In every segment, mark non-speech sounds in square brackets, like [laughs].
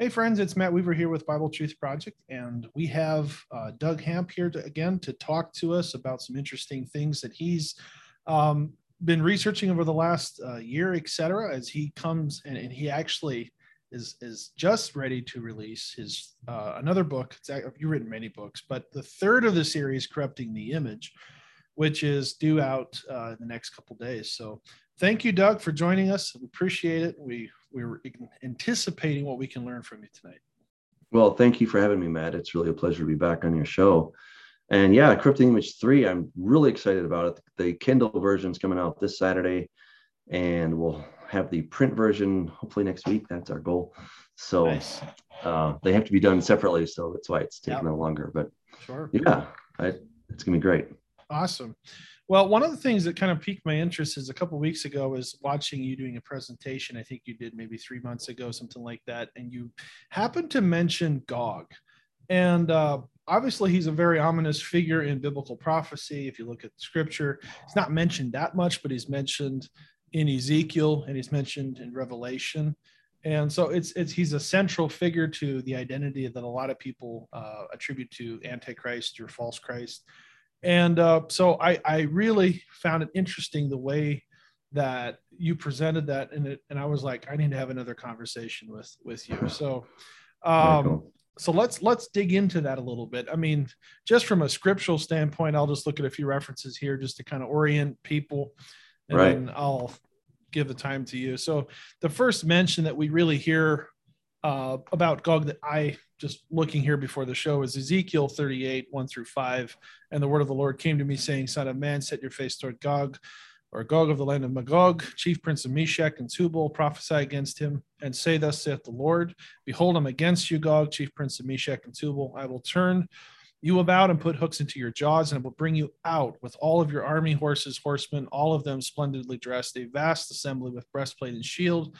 Hey, friends, it's Matt Weaver here with Bible Truth Project, and we have uh, Doug Hamp here to, again to talk to us about some interesting things that he's um, been researching over the last uh, year, etc. as he comes and, and, he actually is is just ready to release his uh, another book. It's, you've written many books, but the third of the series, Corrupting the Image, which is due out uh, in the next couple days. So thank you, Doug, for joining us. We appreciate it. We we're anticipating what we can learn from you tonight. Well, thank you for having me, Matt. It's really a pleasure to be back on your show. And yeah, Corrupting Image 3, I'm really excited about it. The Kindle version is coming out this Saturday, and we'll have the print version hopefully next week. That's our goal. So nice. uh, they have to be done separately. So that's why it's taking yep. a little longer. But sure. yeah, I, it's going to be great. Awesome. Well, one of the things that kind of piqued my interest is a couple weeks ago was watching you doing a presentation. I think you did maybe three months ago, something like that, and you happened to mention Gog, and uh, obviously he's a very ominous figure in biblical prophecy. If you look at Scripture, he's not mentioned that much, but he's mentioned in Ezekiel and he's mentioned in Revelation. And so it's it's he's a central figure to the identity that a lot of people uh, attribute to Antichrist or false Christ. And uh, so I, I really found it interesting the way that you presented that and it, and I was like, I need to have another conversation with with you. So um, so let's let's dig into that a little bit. I mean, just from a scriptural standpoint, I'll just look at a few references here just to kind of orient people, and right. then I'll give the time to you. So the first mention that we really hear uh, about Gog that I just looking here before the show is Ezekiel 38, 1 through 5. And the word of the Lord came to me, saying, Son of man, set your face toward Gog, or Gog of the land of Magog, chief prince of Meshech and Tubal, prophesy against him, and say, Thus saith the Lord, Behold, I'm against you, Gog, chief prince of Meshech and Tubal. I will turn you about and put hooks into your jaws, and I will bring you out with all of your army horses, horsemen, all of them splendidly dressed, a vast assembly with breastplate and shield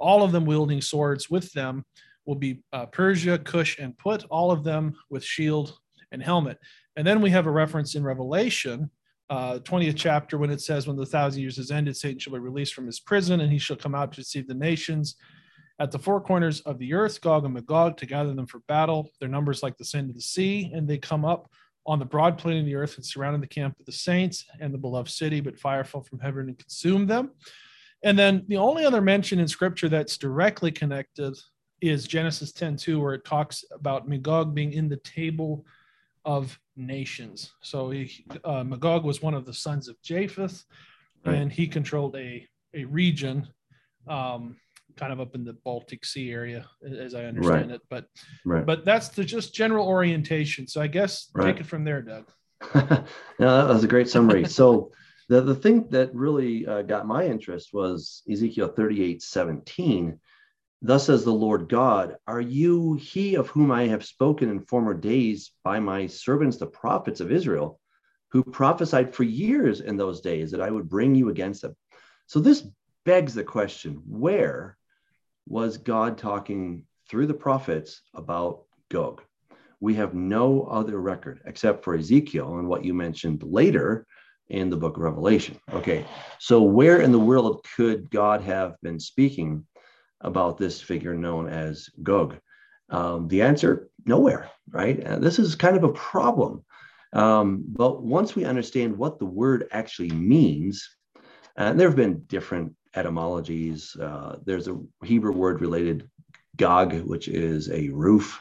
all of them wielding swords. With them will be uh, Persia, Cush, and Put, all of them with shield and helmet. And then we have a reference in Revelation, uh, 20th chapter, when it says, When the thousand years is ended, Satan shall be released from his prison, and he shall come out to deceive the nations at the four corners of the earth, Gog and Magog, to gather them for battle. Their numbers like the sand of the sea, and they come up on the broad plain of the earth and surrounding the camp of the saints and the beloved city, but fire fell from heaven and consumed them. And then the only other mention in scripture that's directly connected is Genesis 10 2, where it talks about Magog being in the table of nations. So he, uh, Magog was one of the sons of Japheth, right. and he controlled a, a region um, kind of up in the Baltic Sea area, as I understand right. it. But right. but that's the just general orientation. So I guess take it from there, Doug. [laughs] no, that was a great summary. [laughs] So the, the thing that really uh, got my interest was Ezekiel 38 17. Thus says the Lord God, Are you he of whom I have spoken in former days by my servants, the prophets of Israel, who prophesied for years in those days that I would bring you against them? So this begs the question where was God talking through the prophets about Gog? We have no other record except for Ezekiel and what you mentioned later in the book of Revelation. Okay, so where in the world could God have been speaking about this figure known as Gog? Um, the answer nowhere, right? And this is kind of a problem. Um, but once we understand what the word actually means, and there have been different etymologies. Uh, there's a Hebrew word related, Gog, which is a roof.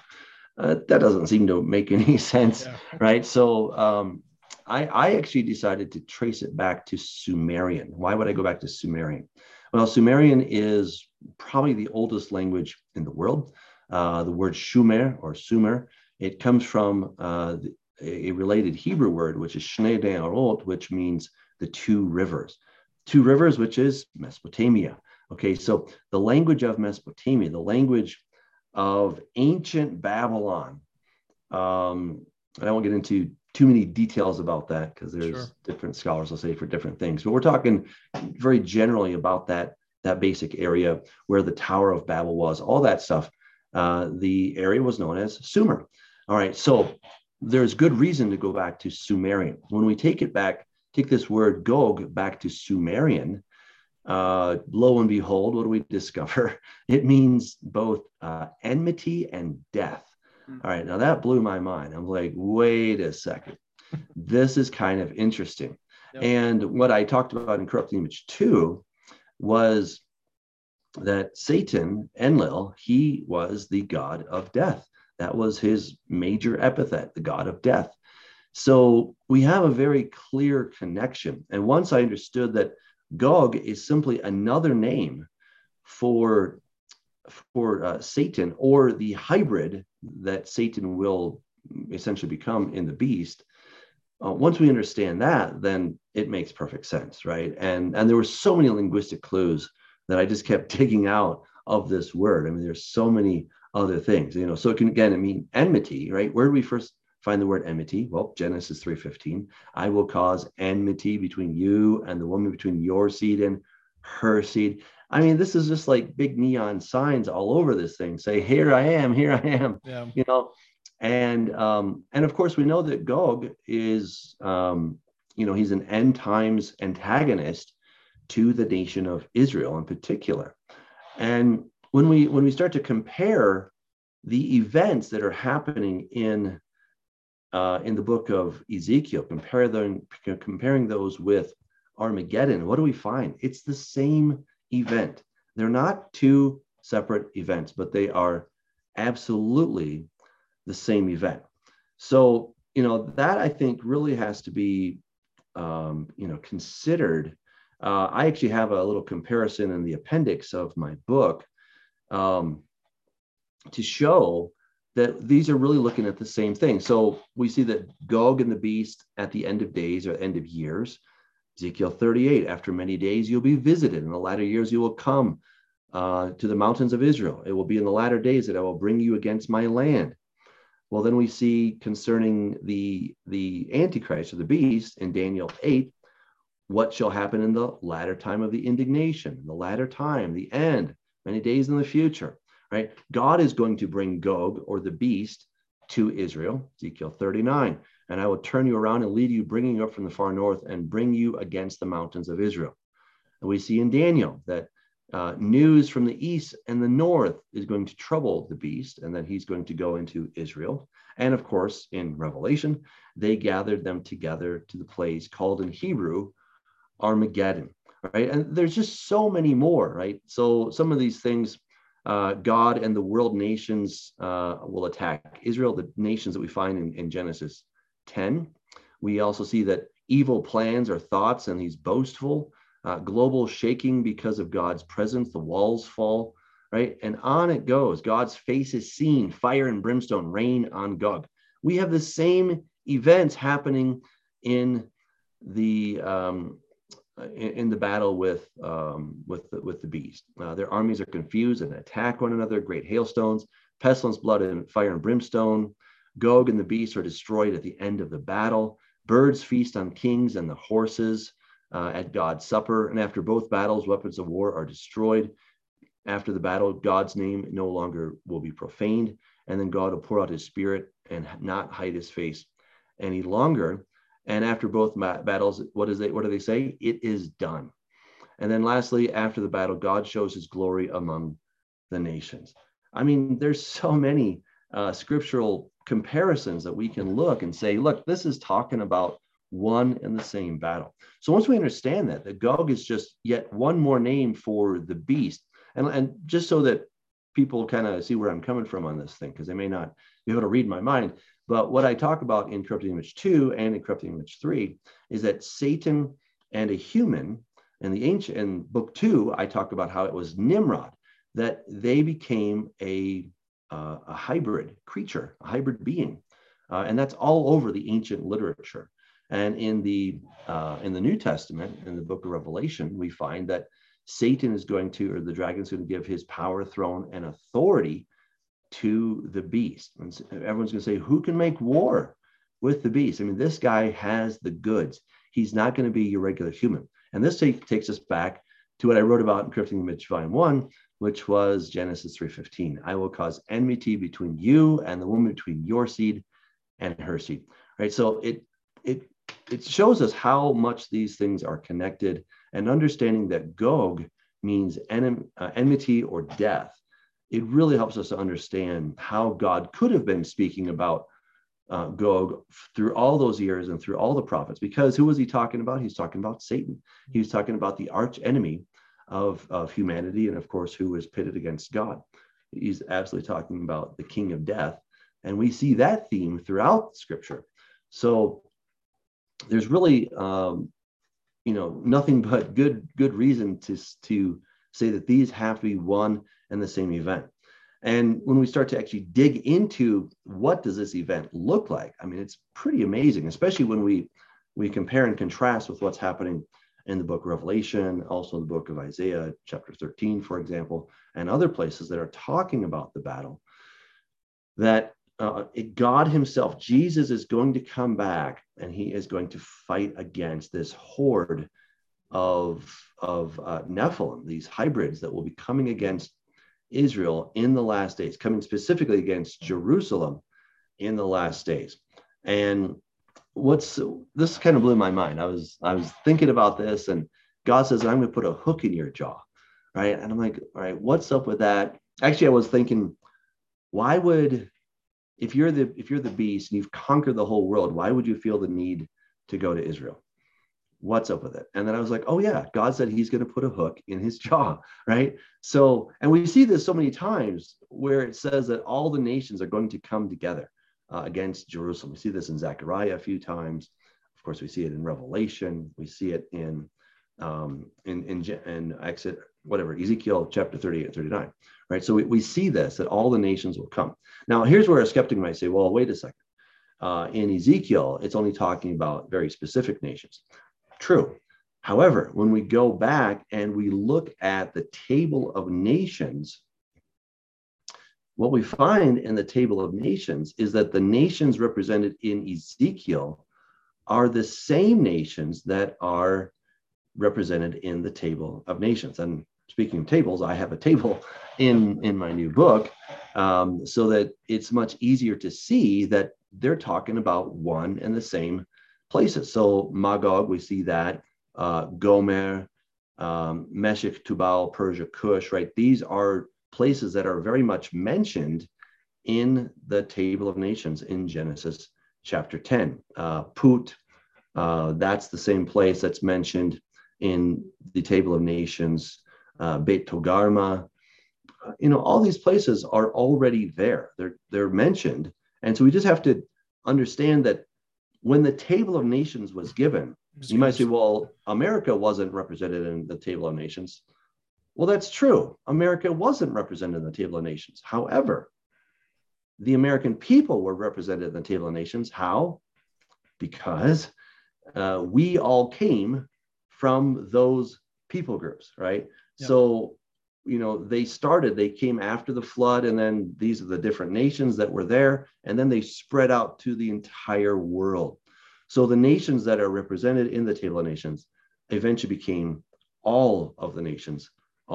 Uh, that doesn't seem to make any [laughs] sense, yeah. right? So um, I, I actually decided to trace it back to Sumerian. Why would I go back to Sumerian? Well, Sumerian is probably the oldest language in the world. Uh, the word Shumer or Sumer, it comes from uh, a related Hebrew word, which is Shnei De'arot, which means the two rivers. Two rivers, which is Mesopotamia. Okay, so the language of Mesopotamia, the language of ancient Babylon. Um, I won't get into too many details about that because there's sure. different scholars will say for different things. But we're talking very generally about that that basic area where the Tower of Babel was, all that stuff. Uh, the area was known as Sumer. All right, so there's good reason to go back to Sumerian. When we take it back, take this word Gog back to Sumerian, uh, lo and behold, what do we [laughs] discover? It means both uh, enmity and death. Mm-hmm. All right, now that blew my mind. I'm like, wait a second. [laughs] this is kind of interesting. Yep. And what I talked about in Corrupting Image 2 was that Satan, Enlil, he was the god of death. That was his major epithet, the god of death. So we have a very clear connection. And once I understood that Gog is simply another name for for uh, Satan or the hybrid that Satan will essentially become in the beast. Uh, once we understand that, then it makes perfect sense, right? And and there were so many linguistic clues that I just kept [laughs] digging out of this word. I mean, there's so many other things, you know. So it can again, I mean, enmity, right? Where do we first find the word enmity? Well, Genesis 3:15. I will cause enmity between you and the woman between your seed and her seed. I mean, this is just like big neon signs all over this thing. Say, here I am, here I am. Yeah. You know, and um, and of course we know that Gog is um, you know, he's an end times antagonist to the nation of Israel in particular. And when we when we start to compare the events that are happening in uh, in the book of Ezekiel, compare them, comparing those with Armageddon, what do we find? It's the same event. They're not two separate events, but they are absolutely the same event. So, you know, that I think really has to be, um, you know, considered. Uh, I actually have a little comparison in the appendix of my book um, to show that these are really looking at the same thing. So we see that Gog and the beast at the end of days or end of years. Ezekiel 38, after many days you'll be visited. In the latter years you will come uh, to the mountains of Israel. It will be in the latter days that I will bring you against my land. Well, then we see concerning the, the Antichrist or the beast in Daniel 8, what shall happen in the latter time of the indignation, the latter time, the end, many days in the future right? God is going to bring Gog or the beast to Israel, Ezekiel 39. And I will turn you around and lead you, bringing you up from the far north and bring you against the mountains of Israel. And we see in Daniel that uh, news from the east and the north is going to trouble the beast, and that he's going to go into Israel. And of course, in Revelation, they gathered them together to the place called in Hebrew Armageddon, right? And there's just so many more, right? So some of these things uh, God and the world nations uh, will attack Israel, the nations that we find in, in Genesis 10. We also see that evil plans or thoughts, and he's boastful, uh, global shaking because of God's presence, the walls fall, right? And on it goes. God's face is seen, fire and brimstone rain on Gog. We have the same events happening in the um, in, in, the battle with um, with the, with the beast. Uh, their armies are confused and attack one another. Great hailstones, pestilence, blood, and fire and brimstone. Gog and the beast are destroyed at the end of the battle. Birds feast on kings and the horses uh, at God's supper. And after both battles, weapons of war are destroyed. After the battle, God's name no longer will be profaned. And then God will pour out his spirit and not hide his face any longer. And after both battles, what is they what do they say? It is done. And then lastly, after the battle, God shows his glory among the nations. I mean, there's so many uh, scriptural comparisons that we can look and say, look, this is talking about one and the same battle. So once we understand that, that Gog is just yet one more name for the beast. And, and just so that people kind of see where I'm coming from on this thing, because they may not be able to read my mind, but what I talk about in Corrupting Image 2 and in Corrupting Image 3 is that Satan and a human, in the ancient in book two, I talk about how it was Nimrod, that they became a, uh, a hybrid creature, a hybrid being. Uh, and that's all over the ancient literature. And in the uh, in the New Testament, in the book of Revelation, we find that Satan is going to, or the dragon is going to give his power, throne, and authority to the beast. And everyone's going to say, who can make war with the beast? I mean, this guy has the goods. He's not going to be your regular human. And this take, takes us back to what I wrote about in Corrupting Image Volume 1, which was Genesis 3.15. I will cause enmity between you and the woman between your seed and her seed. Right. So it it it shows us how much these things are connected and understanding that Gog means enem, uh, enmity or death, it really helps us to understand how God could have been speaking about uh, Gog through all those years and through all the prophets. Because who was he talking about? He's talking about Satan. He was talking about the arch enemy of, of humanity, and of course, who is pitted against God. He's absolutely talking about the king of death. And we see that theme throughout scripture. So there's really um, you know nothing but good good reason to to say that these have to be one and the same event and when we start to actually dig into what does this event look like i mean it's pretty amazing especially when we we compare and contrast with what's happening in the book revelation also in the book of isaiah chapter 13 for example and other places that are talking about the battle that uh, God Himself, Jesus is going to come back and He is going to fight against this horde of, of uh, Nephilim, these hybrids that will be coming against Israel in the last days, coming specifically against Jerusalem in the last days. And what's this kind of blew my mind. I was I was thinking about this, and God says, I'm going to put a hook in your jaw. Right. And I'm like, all right, what's up with that? Actually, I was thinking, why would if you're the if you're the beast and you've conquered the whole world, why would you feel the need to go to Israel? What's up with it? And then I was like, oh yeah, God said he's going to put a hook in his [laughs] jaw, right? So, and we see this so many times where it says that all the nations are going to come together uh, against Jerusalem. We see this in Zechariah a few times. Of course, we see it in Revelation. We see it in um, in in, in Exit, whatever Ezekiel chapter 38, 39 right? So we, we see this, that all the nations will come. Now, here's where a skeptic might say, well, wait a second. Uh, in Ezekiel, it's only talking about very specific nations. True. However, when we go back and we look at the table of nations, what we find in the table of nations is that the nations represented in Ezekiel are the same nations that are represented in the table of nations. And speaking of tables, I have a table [laughs] in in my new book, um, so that it's much easier to see that they're talking about one and the same places. So Magog, we see that uh, Gomer, um, Meshech, Tubal, Persia, Cush, right? These are places that are very much mentioned in the table of nations in Genesis chapter 10. Uh, Put, uh, that's the same place that's mentioned in the table of nations uh, Beit Togarma. You know, all these places are already there. They're they're mentioned, and so we just have to understand that when the Table of Nations was given, you might say, well, America wasn't represented in the Table of Nations. Well, that's true. America wasn't represented in the Table of Nations. However, the American people were represented in the Table of Nations. How? Because uh, we all came from those people groups, right? So, you know, they started, they came after the flood, and then these are the different nations that were there, and then they spread out to the entire world. So the nations that are represented in the Table of Nations eventually became all of the nations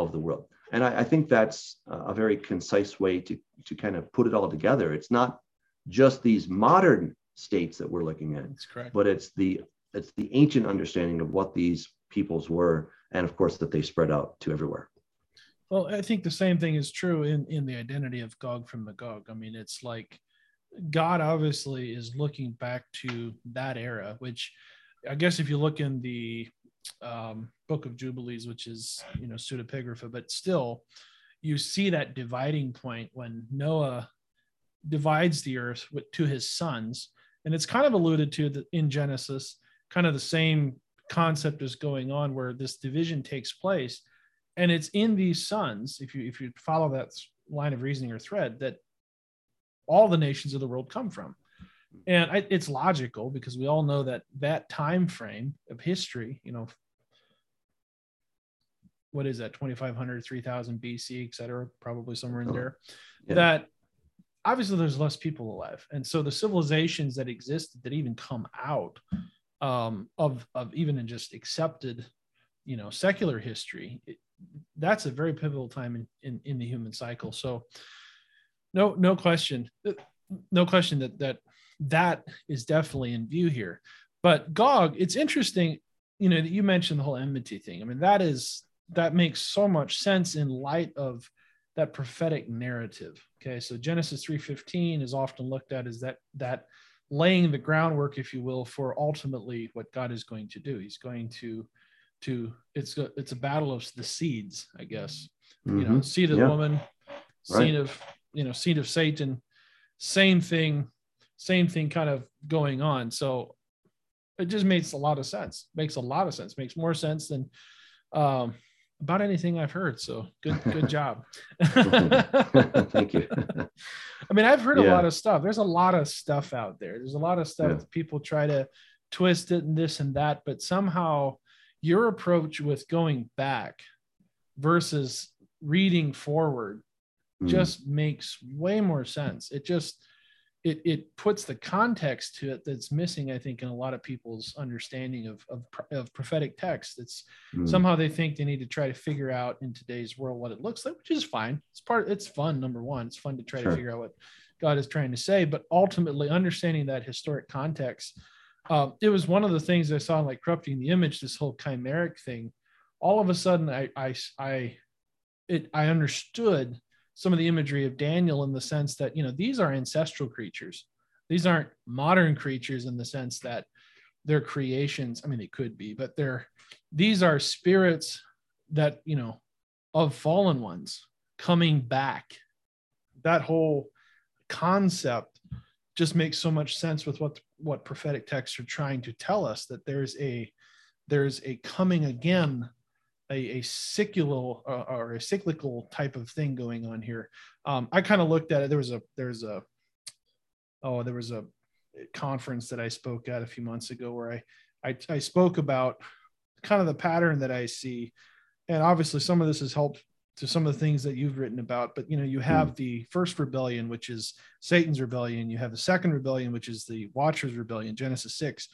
of the world. And I, I think that's a very concise way to, to kind of put it all together. It's not just these modern states that we're looking at, but it's the it's the ancient understanding of what these peoples were and of course that they spread out to everywhere. Well, I think the same thing is true in in the identity of Gog from Magog. I mean, it's like God obviously is looking back to that era, which I guess if you look in the um, Book of Jubilees, which is you know pseudepigrapha, but still, you see that dividing point when Noah divides the earth with, to his sons, and it's kind of alluded to in Genesis, kind of the same concept is going on where this division takes place. And it's in these sons if you if you follow that line of reasoning or thread that all the nations of the world come from and I, it's logical because we all know that that time frame of history you know what is that 2500 3000 bc et cetera probably somewhere in there yeah. that obviously there's less people alive and so the civilizations that existed that even come out um, of of even in just accepted, you know, secular history. It, that's a very pivotal time in, in in the human cycle. So, no no question, no question that that that is definitely in view here. But Gog, it's interesting. you know, that you mentioned the whole enmity thing. I mean, that is that makes so much sense in light of that prophetic narrative. Okay, so Genesis 3:15 is often looked at as that that laying the groundwork, if you will, for ultimately what God is going to do. He's going to to it's a it's a battle of the seeds, I guess. Mm-hmm. You know, mm-hmm. seed of yeah. the woman, seed right. of you know, seed of Satan, same thing, same thing kind of going on. So it just makes a lot of sense. Makes a lot of sense. Makes more sense than um, about anything I've heard. So good, good [laughs] job. [laughs] Thank you. I mean, I've heard yeah. a lot of stuff. There's a lot of stuff out there. There's a lot of stuff yeah. people try to twist it and this and that, but somehow your approach with going back versus reading forward mm. just makes way more sense. It just it it puts the context to it that's missing i think in a lot of people's understanding of of, of prophetic text it's mm. somehow they think they need to try to figure out in today's world what it looks like which is fine it's part it's fun number one it's fun to try sure. to figure out what god is trying to say but ultimately understanding that historic context um, it was one of the things i saw in like corrupting the image this whole chimeric thing all of a sudden i i i it i understood some of the imagery of Daniel in the sense that, you know, these are ancestral creatures. These aren't modern creatures in the sense that they're creations. I mean, they could be, but they're, these are spirits that, you know, of fallen ones coming back. That whole concept just makes so much sense with what what prophetic texts are trying to tell us that there's a there's a coming again a, a cyclical uh, or a cyclical type of thing going on here. Um, I kind of looked at it. There was a there's a oh there was a conference that I spoke at a few months ago where I I, I spoke about kind of the pattern that I see, and obviously some of this has helped to some of the things that you've written about. But you know you have mm. the first rebellion, which is Satan's rebellion. You have the second rebellion, which is the Watcher's rebellion, Genesis six.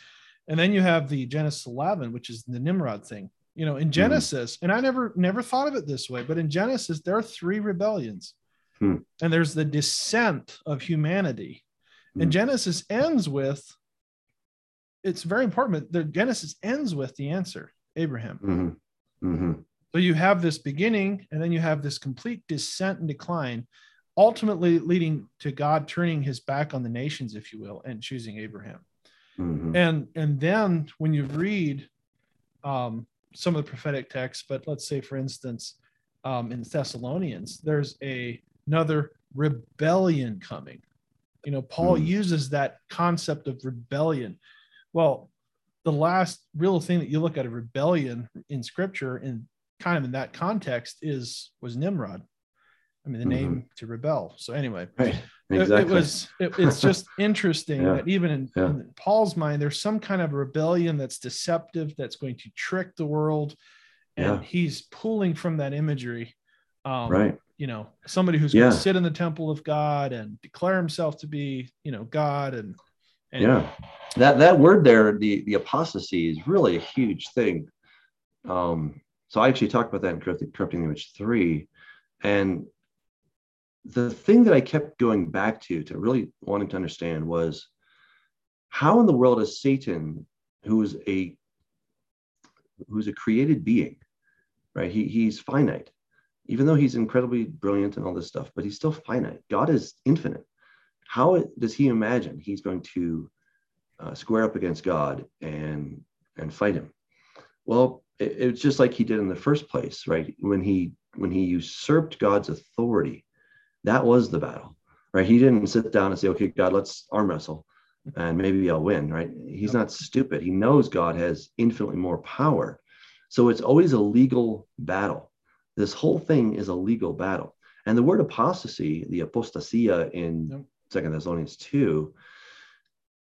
And then you have the Genesis 11, which is the Nimrod thing you know in hmm. genesis and i never never thought of it this way but in genesis there are three rebellions hmm. and there's the descent of humanity hmm. and genesis ends with it's very important the genesis ends with the answer abraham mm-hmm. Mm-hmm. so you have this beginning and then you have this complete descent and decline ultimately leading to god turning his back on the nations if you will and choosing abraham mm-hmm. and and then when you read um, some of the prophetic texts, but let's say, for instance, um, in Thessalonians, there's a another rebellion coming. You know, Paul mm. uses that concept of rebellion. Well, the last real thing that you look at a rebellion in Scripture, in kind of in that context, is was Nimrod. I mean, the mm-hmm. name to rebel. So anyway, right. Exactly. it, it, was. It, it's just [laughs] interesting yeah. that even in, yeah. in, Paul's mind, there's some kind of rebellion that's deceptive, that's going to trick the world, and yeah. he's pulling from that imagery. Um, right. You know, somebody who's going to sit in the temple of God and declare himself to be, you know, God, and, and yeah, that that word there, the the apostasy, is really a huge thing. Um, so I actually talked about that in corrupting, corrupting image three, and the thing that I kept going back to, to really wanting to understand was how in the world is Satan, who is a who's a created being, right? He, he's finite, even though he's incredibly brilliant and all this stuff, but he's still finite. God is infinite. How does he imagine he's going to uh, square up against God and and fight him? Well, it, it's just like he did in the first place, right? When he when he usurped God's authority that was the battle, right? He didn't sit down and say, okay, God, let's arm wrestle and maybe I'll win, right? He's not stupid. He knows God has infinitely more power. So it's always a legal battle. This whole thing is a legal battle. And the word apostasy, the apostasia in Second Thessalonians 2,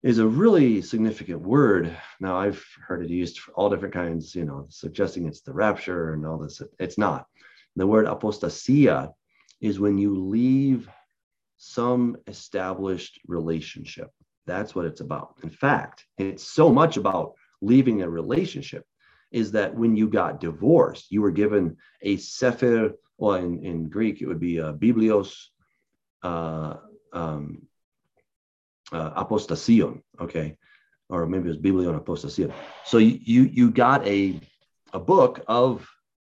is a really significant word. Now, I've heard it used for all different kinds, you know, suggesting it's the rapture and all this. It's not. The word apostasia is when you leave some established relationship. That's what it's about. In fact, it's so much about leaving a relationship is that when you got divorced, you were given a sefer, well, in, in Greek, it would be a biblios uh, um, uh, apostasion, okay? or maybe it was Biblion apostasion. So you, you, you got a, a book of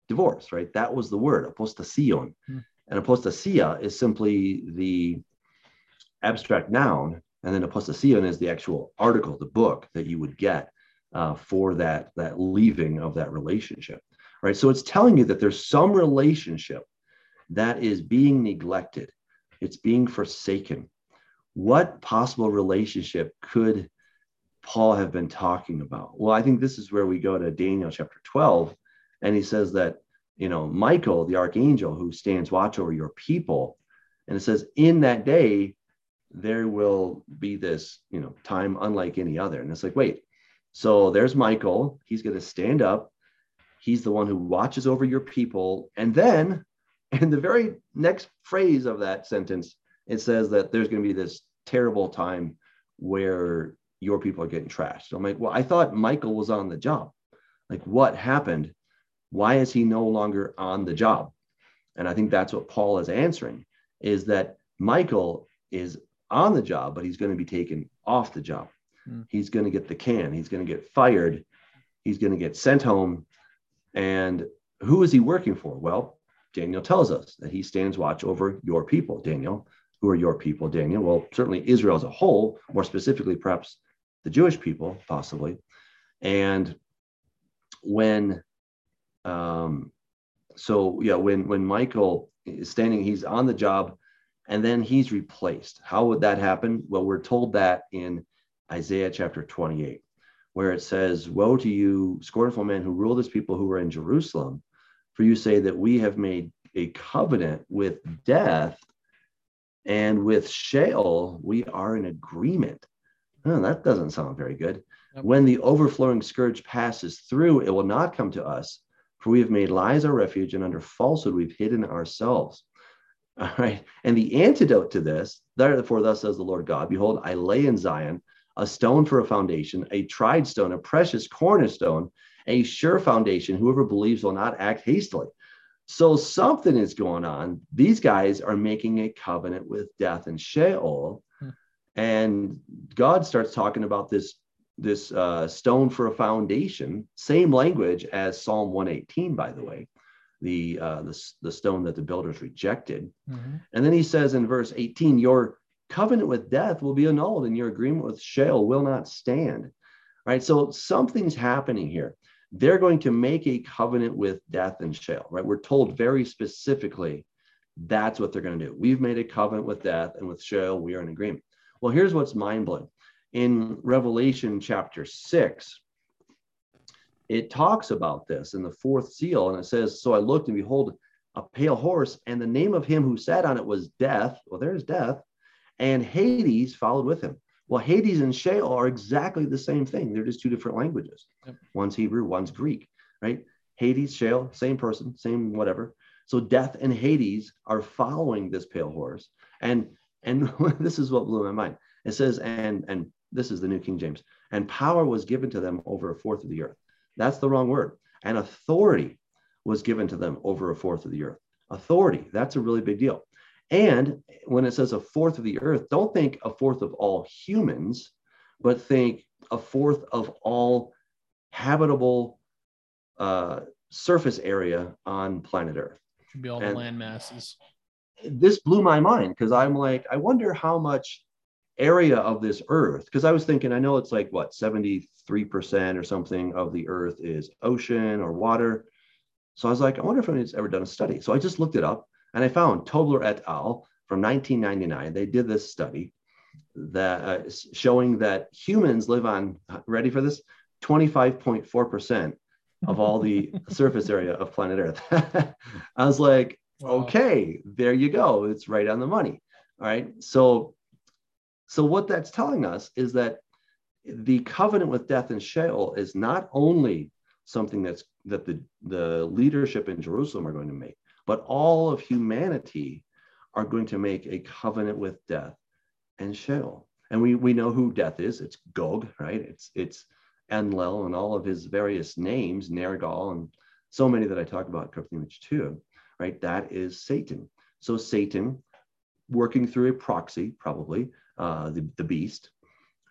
divorce, right? That was the word, apostasion. Hmm. And apostasia is simply the abstract noun, and then apostasion is the actual article, the book that you would get uh, for that, that leaving of that relationship, right? So it's telling you that there's some relationship that is being neglected, it's being forsaken. What possible relationship could Paul have been talking about? Well, I think this is where we go to Daniel chapter 12, and he says that, you know, Michael, the archangel who stands watch over your people, and it says, in that day, there will be this, you know, time unlike any other. And it's like, wait, so there's Michael. He's going to stand up. He's the one who watches over your people. And then, [laughs] in the very next phrase of that sentence, it says that there's going to be this terrible time where your people are getting trashed. So I'm like, well, I thought Michael was on the job. Like, what happened? Why is he no longer on the job? And I think that's what Paul is answering is that Michael is on the job, but he's going to be taken off the job. Mm. He's going to get the can. He's going to get fired. He's going to get sent home. And who is he working for? Well, Daniel tells us that he stands watch over your people, Daniel. Who are your people, Daniel? Well, certainly Israel as a whole, more specifically, perhaps the Jewish people, possibly. And when, um, so yeah, when when Michael is standing, he's on the job, and then he's replaced. How would that happen? Well, we're told that in Isaiah chapter 28, where it says, Woe to you, scornful men who rule this people who are in Jerusalem, for you say that we have made a covenant with death, and with Sheol we are in agreement. Oh, that doesn't sound very good. When the overflowing scourge passes through, it will not come to us, for we have made lies our refuge, and under falsehood we've hidden ourselves. [laughs] All right. And the antidote to this, therefore, thus says the Lord God, behold, I lay in Zion a stone for a foundation, a tried stone, a precious cornerstone, a sure foundation. Whoever believes will not act hastily. So something is going on. These guys are making a covenant with death and Sheol. Hmm. And God starts talking about this, this uh, stone for a foundation, same language as Psalm 118, by the way, the, uh, the, the stone that the builders rejected. Mm-hmm. And then he says in verse 18, Your covenant with death will be annulled and your agreement with Sheol will not stand. Right. So something's happening here. They're going to make a covenant with death and Sheol. Right. We're told very specifically that's what they're going to do. We've made a covenant with death and with Sheol, we are in agreement. Well, here's what's mind blowing. In Revelation chapter six, it talks about this in the fourth seal, and it says, So I looked and behold a pale horse, and the name of him who sat on it was death. Well, there's death and Hades followed with him. Well, Hades and Sheol are exactly the same thing. They're just two different languages. Yep. One's Hebrew, one's Greek, right? Hades, Sheol, same person, same whatever. So death and Hades are following this pale horse. And and [laughs] this is what blew my mind. It says, and and this is the New King James, and power was given to them over a fourth of the earth. That's the wrong word. And authority was given to them over a fourth of the earth. Authority, that's a really big deal. And when it says a fourth of the earth, don't think a fourth of all humans, but think a fourth of all habitable uh, surface area on planet Earth. Should be all and the land masses. This blew my mind because I'm like, I wonder how much area of this Earth, because I was thinking, I know it's like what, 73% or something of the Earth is ocean or water. So I was like, I wonder if anyone's ever done a study. So I just looked it up and I found Tobler et al. from 1999. They did this study that uh, showing that humans live on, ready for this, 25.4% of all the [laughs] surface area of planet Earth. [laughs] I was like, wow. okay, there you go. It's right on the money. All right. So, so what that's telling us is that the covenant with death and Sheol is not only something that's that the, the leadership in Jerusalem are going to make, but all of humanity are going to make a covenant with death and Sheol. And we, we know who death is. It's Gog, right? It's it's Enlil and all of his various names, Nergal, and so many that I talk about in Image 2, right? That is Satan. So Satan, working through a proxy, probably, uh, the, the beast,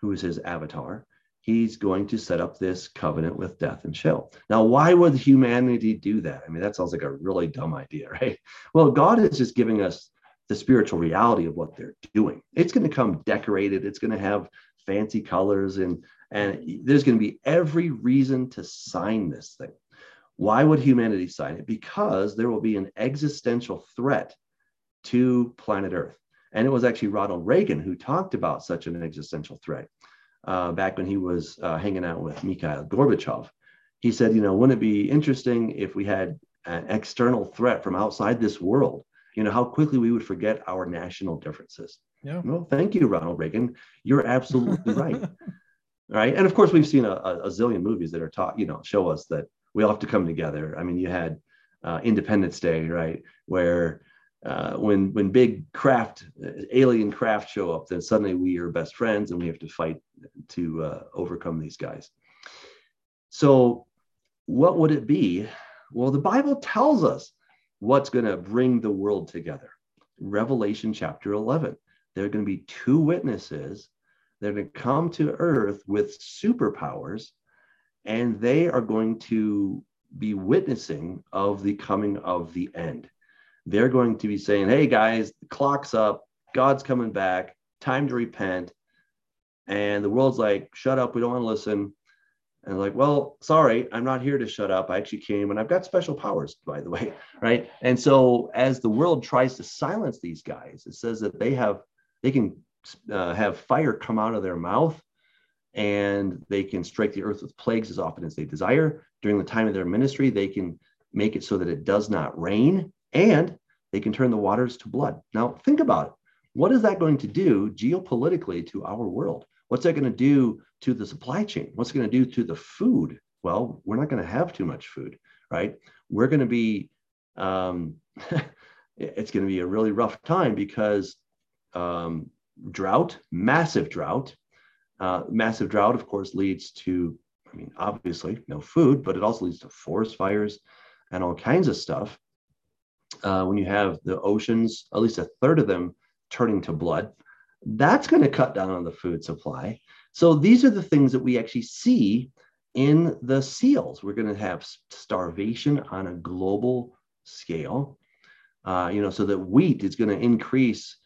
who is his avatar, he's going to set up this covenant with death and Sheol. Now, why would humanity do that? I mean, that sounds like a really dumb idea, [laughs] right? Well, God is just giving us the spiritual reality of what they're doing. It's going to come decorated, it's going to have fancy colors, and, and there's going to be every reason to sign this thing. Why would humanity sign it? Because there will be an existential threat to planet Earth. And it was actually Ronald Reagan who talked about such an existential threat uh, back when he was uh, hanging out with Mikhail Gorbachev. He said, you know, wouldn't it be interesting if we had an external threat from outside this world? You know, how quickly we would forget our national differences. Yeah. Well, thank you, Ronald Reagan. You're absolutely [laughs] right. Right. And of course, we've seen a, a, zillion movies that are taught, you know, show us that we all have to come together. I mean, you had uh, Independence Day, right, where uh, when when big craft alien craft show up then suddenly we are best friends and we have to fight to uh, overcome these guys. So what would it be? Well the bible tells us what's going to bring the world together. Revelation chapter 11 there are going to be two witnesses. They're going to come to earth with superpowers and they are going to be witnessing of the coming of the end they're going to be saying, hey guys, the clock's up, God's coming back, time to repent. And the world's like, shut up, we don't want to listen. And like, well, sorry, I'm not here to shut up. I actually came and I've got special powers, by the way. [laughs] Right. And so as the world tries to silence these guys, it says that they have, they can uh, have fire come out of their mouth and they can strike the earth with plagues as often as they desire. During the time of their ministry, they can make it so that it does not rain and they can turn the waters to blood. Now, think about it. What is that going to do geopolitically to our world? What's that going to do to the supply chain? What's it going to do to the food? Well, we're not going to have too much food, right? We're going to be, um, [laughs] it's going to be a really rough time because um, drought, massive drought, uh, massive drought, of course, leads to, I mean, obviously no food, but it also leads to forest fires and all kinds of stuff uh, when you have the oceans, at least a third of them turning to blood, that's going to cut down on the food supply. So these are the things that we actually see in the seals. We're going to have starvation on a global scale. Uh, you know, so that wheat is going to increase.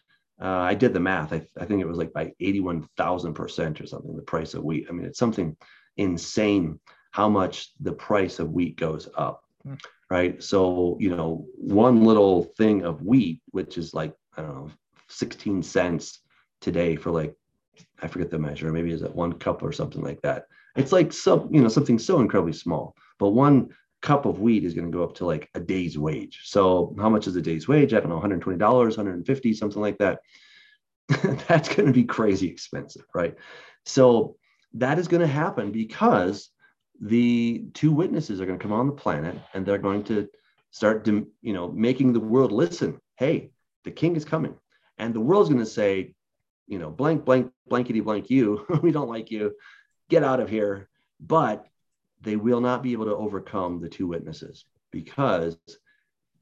Uh, I did the math. I, I think it was like by 81,000% or something, the price of wheat. I mean, it's something insane how much the price of wheat goes up. Mm right? So, you know, one little thing of wheat, which is like, I don't know, 16 cents today for like, I forget the measure, maybe is it one cup or something like that. It's like some, you know, something so incredibly small. But one cup of wheat is going to go up to like a day's wage. So how much is a day's wage? I don't know, $120, 150, something like that. [laughs] That's going to be crazy expensive, right? So that is going to happen because the two witnesses are going to come on the planet and they're going to start you know making the world listen hey the king is coming. And the world's going to say you know blank blank blankety blank you [laughs] we don't like you get out of here. But they will not be able to overcome the two witnesses because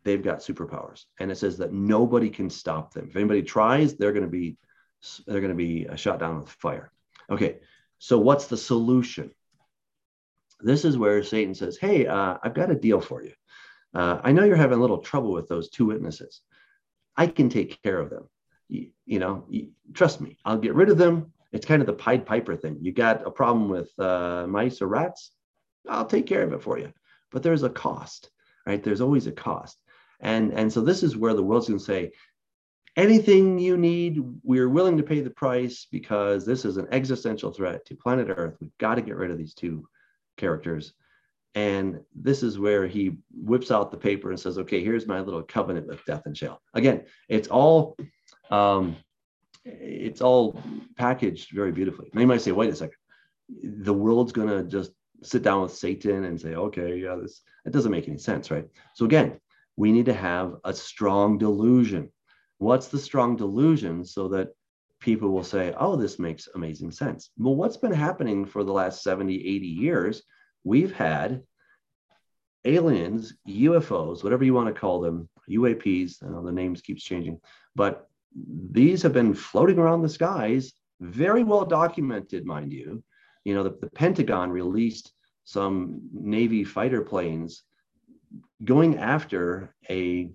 they've got superpowers. And it says that nobody can stop them. If anybody tries they're going to be they're going to be shot down with fire. Okay so what's the solution this is where Satan says, Hey, uh, I've got a deal for you. Uh, I know you're having a little trouble with those two witnesses. I can take care of them. You, you know, you, trust me, I'll get rid of them. It's kind of the Pied Piper thing. You got a problem with uh, mice or rats? I'll take care of it for you. But there's a cost, right? There's always a cost. And, and so this is where the world's going to say, anything you need, we're willing to pay the price because this is an existential threat to planet Earth. We've got to get rid of these two characters. And this is where he whips out the paper and says, okay, here's my little covenant with death and Sheol. Again, it's all um, it's all packaged very beautifully. Now you might say, wait a second, the world's gonna just sit down with Satan and say, okay, yeah, this it doesn't make any sense, right? So again, we need to have a strong delusion. What's the strong delusion so that people will say, oh, this makes amazing sense. Well, what's been happening for the last 70, 80 years? We've had aliens, UFOs, whatever you want to call them, UAPs, I know the names keeps changing, but these have been floating around the skies, very well documented, mind you. You know, the, the Pentagon released some Navy fighter planes going after a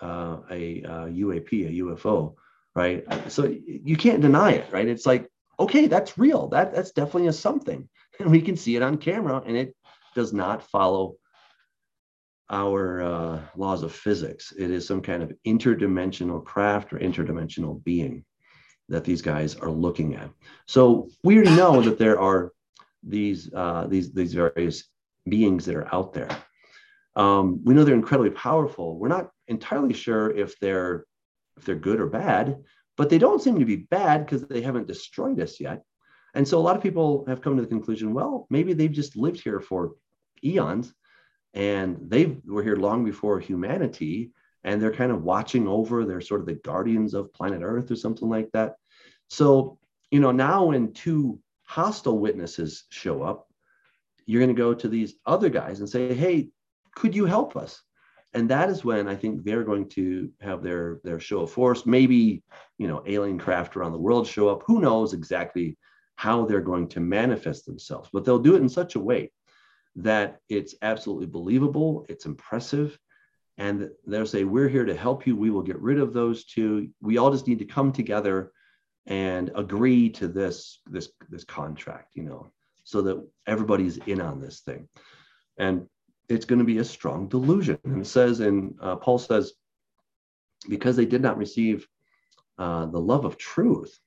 uh, a uh, UAP, a UFO, right? So you can't deny it, right? It's like, okay, that's real. That that's definitely a something, [laughs] and we can see it on camera, and it does not follow our uh, laws of physics. It is some kind of interdimensional craft or interdimensional being that these guys are looking at. So we already know that there are these uh, these these various beings that are out there. Um, we know they're incredibly powerful. We're not entirely sure if they're if they're good or bad, but they don't seem to be bad because they haven't destroyed us yet. And so a lot of people have come to the conclusion, well, maybe they've just lived here for eons and they were here long before humanity and they're kind of watching over they're sort of the guardians of planet earth or something like that so you know now when two hostile witnesses show up you're going to go to these other guys and say hey could you help us and that is when i think they're going to have their their show of force maybe you know alien craft around the world show up who knows exactly how they're going to manifest themselves but they'll do it in such a way that it's absolutely believable, it's impressive, and they'll say, We're here to help you. We will get rid of those two. We all just need to come together and agree to this, this, this contract, you know, so that everybody's in on this thing. And it's going to be a strong delusion. And it says, and uh, Paul says, because they did not receive uh, the love of truth,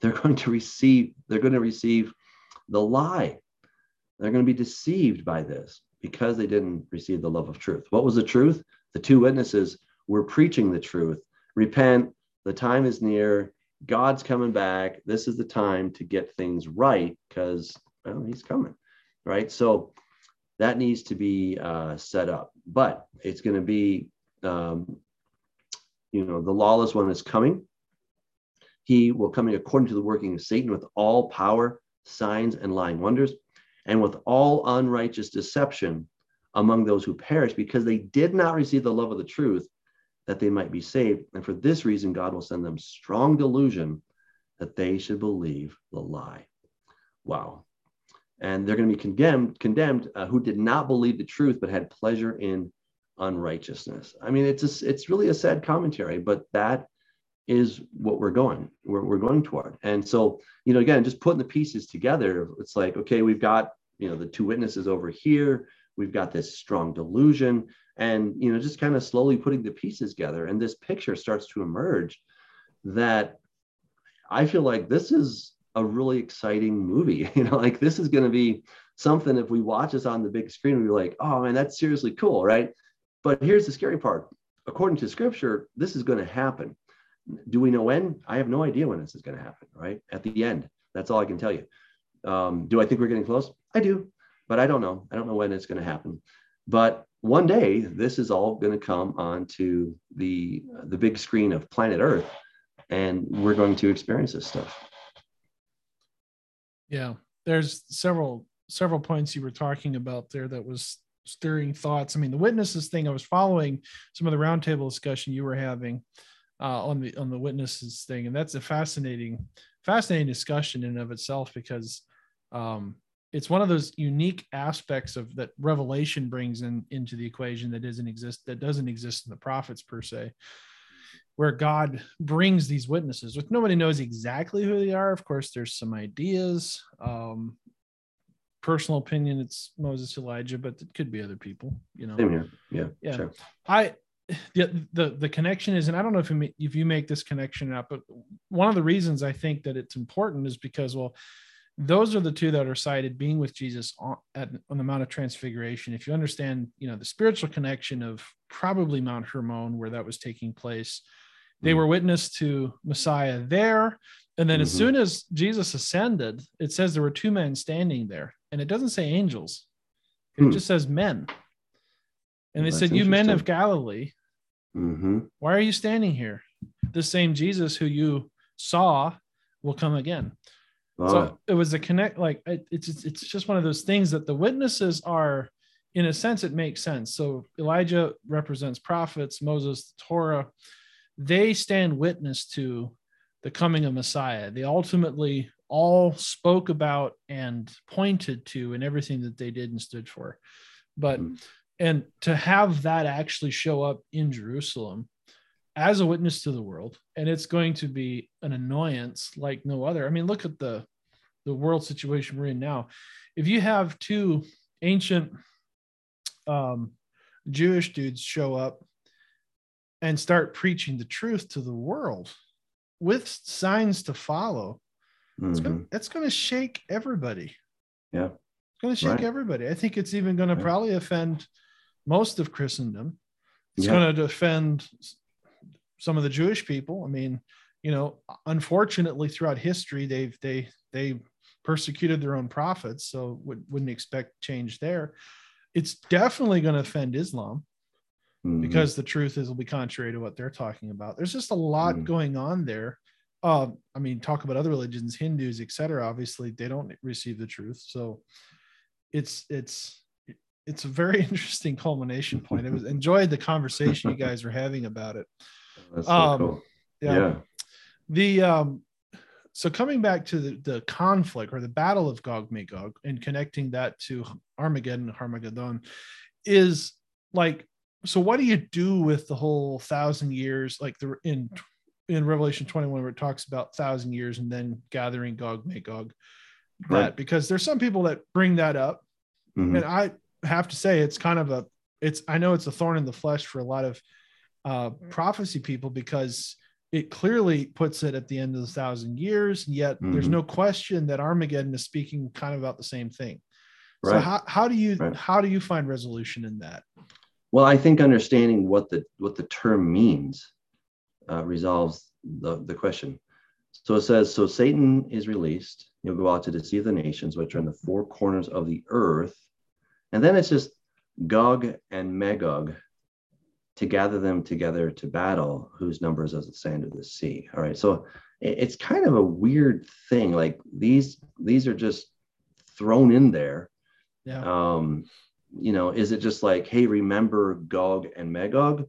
they're going to receive, they're going to receive the lie they're going to be deceived by this because they didn't receive the love of truth. What was the truth? The two witnesses were preaching the truth. Repent, the time is near. God's coming back. This is the time to get things right because well, he's coming, right? So that needs to be uh, set up, but it's going to be, um, you know, the lawless one is coming. He will come in according to the working of Satan with all power, signs, and lying wonders and with all unrighteous deception among those who perish, because they did not receive the love of the truth that they might be saved. And for this reason, God will send them strong delusion that they should believe the lie. Wow. And they're going to be condemned, condemned uh, who did not believe the truth, but had pleasure in unrighteousness. I mean, it's a, it's really a sad commentary, but that is what we're going we're, we're going toward and so you know again just putting the pieces together it's like okay we've got you know the two witnesses over here we've got this strong delusion and you know just kind of slowly putting the pieces together and this picture starts to emerge that i feel like this is a really exciting movie [laughs] you know like this is going to be something if we watch this on the big screen we're like oh man that's seriously cool right but here's the scary part according to scripture this is going to happen do we know when? I have no idea when this is going to happen, right? At the end. That's all I can tell you. Um, do I think we're getting close? I do, but I don't know. I don't know when it's going to happen. But one day, this is all going to come onto the the big screen of planet Earth, and we're going to experience this stuff. Yeah, there's several several points you were talking about there that was stirring thoughts. I mean, the witnesses thing. I was following some of the roundtable discussion you were having, uh, on the on the witnesses thing, and that's a fascinating fascinating discussion in of itself because um, it's one of those unique aspects of that revelation brings in into the equation that doesn't exist that doesn't exist in the prophets per se where god brings these witnesses which nobody knows exactly who they are of course there's some ideas um, personal opinion it's moses elijah but it could be other people you know Same here. yeah yeah sure. i the, the the connection is and i don't know if you if you make this connection up but one of the reasons i think that it's important is because well those are the two that are cited being with jesus on, at, on the mount of transfiguration if you understand you know the spiritual connection of probably mount hermon where that was taking place they mm-hmm. were witness to messiah there and then mm-hmm. as soon as jesus ascended it says there were two men standing there and it doesn't say angels it hmm. just says men and they said, You men of Galilee, Mm-hmm. Why are you standing here? The same Jesus who you saw will come again. So it was a connect, like it, it's it's just one of those things that the witnesses are, in a sense, it makes sense. So Elijah represents prophets, Moses, Torah. They stand witness to the coming of Messiah. They ultimately all spoke about and pointed to and everything that they did and stood for. But mm-hmm. and to have that actually show up in Jerusalem as a witness to the world, and it's going to be an annoyance like no other. I mean, look at the the world situation we're in now. If you have two ancient um, Jewish dudes show up and start preaching the truth to the world with signs to follow, mm-hmm. it's, gonna, shake everybody. Yeah. It's gonna shake right. everybody. I think it's even gonna yeah. probably offend most of Christendom. It's yeah. gonna defend some of the Jewish people. I mean, you know, unfortunately throughout history, they've they they persecuted their own prophets, so would, wouldn't expect change there. It's definitely going to offend Islam mm-hmm. because the truth is will be contrary to what they're talking about. There's just a lot mm-hmm. going on there. Uh, I mean, talk about other religions, Hindus, etc. Obviously, they don't receive the truth, so it's it's it's a very [laughs] interesting culmination point. I was enjoyed the conversation you [laughs] guys were having about it. That's so um, cool. Yeah. yeah. The um, so coming back to the, the conflict or the battle of Gog Magog and connecting that to Armageddon, Armageddon, is like so what do you do with the whole thousand years like the in in revelation 21 where it talks about thousand years and then gathering gog magog that right. because there's some people that bring that up mm-hmm. and i have to say it's kind of a it's i know it's a thorn in the flesh for a lot of uh prophecy people because it clearly puts it at the end of the thousand years yet mm-hmm. there's no question that armageddon is speaking kind of about the same thing right. so how, how do you right. how do you find resolution in that well, I think understanding what the what the term means uh, resolves the, the question. So it says, so Satan is released. He'll go out to deceive the nations, which are in the four corners of the earth. And then it's just Gog and Magog to gather them together to battle, whose numbers as the sand of the sea. All right. So it's kind of a weird thing. Like these, these are just thrown in there. Yeah. Um, you know, is it just like, hey, remember Gog and Magog?